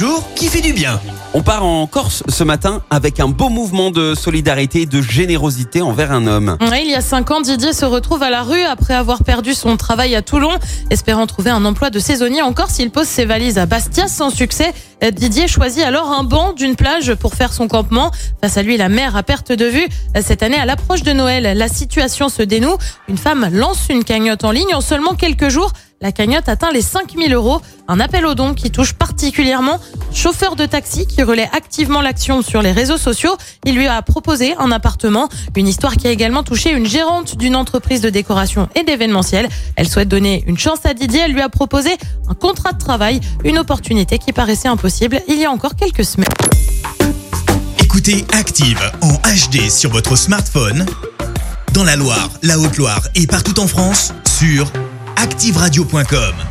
Jour qui fait du bien. On part en Corse ce matin avec un beau mouvement de solidarité et de générosité envers un homme. Ouais, il y a cinq ans, Didier se retrouve à la rue après avoir perdu son travail à Toulon. Espérant trouver un emploi de saisonnier en Corse, il pose ses valises à Bastia sans succès. Euh, Didier choisit alors un banc d'une plage pour faire son campement. Face à lui, la mer à perte de vue. Euh, Cette année, à l'approche de Noël, la situation se dénoue. Une femme lance une cagnotte en ligne en seulement quelques jours. La cagnotte atteint les 5000 euros. Un appel aux dons qui touche particulièrement chauffeur de taxi qui relaie activement l'action sur les réseaux sociaux. Il lui a proposé un appartement. Une histoire qui a également touché une gérante d'une entreprise de décoration et d'événementiel. Elle souhaite donner une chance à Didier. Elle lui a proposé un contrat de travail, une opportunité qui paraissait impossible il y a encore quelques semaines. Écoutez Active en HD sur votre smartphone, dans la Loire, la Haute-Loire et partout en France, sur activeradio.com.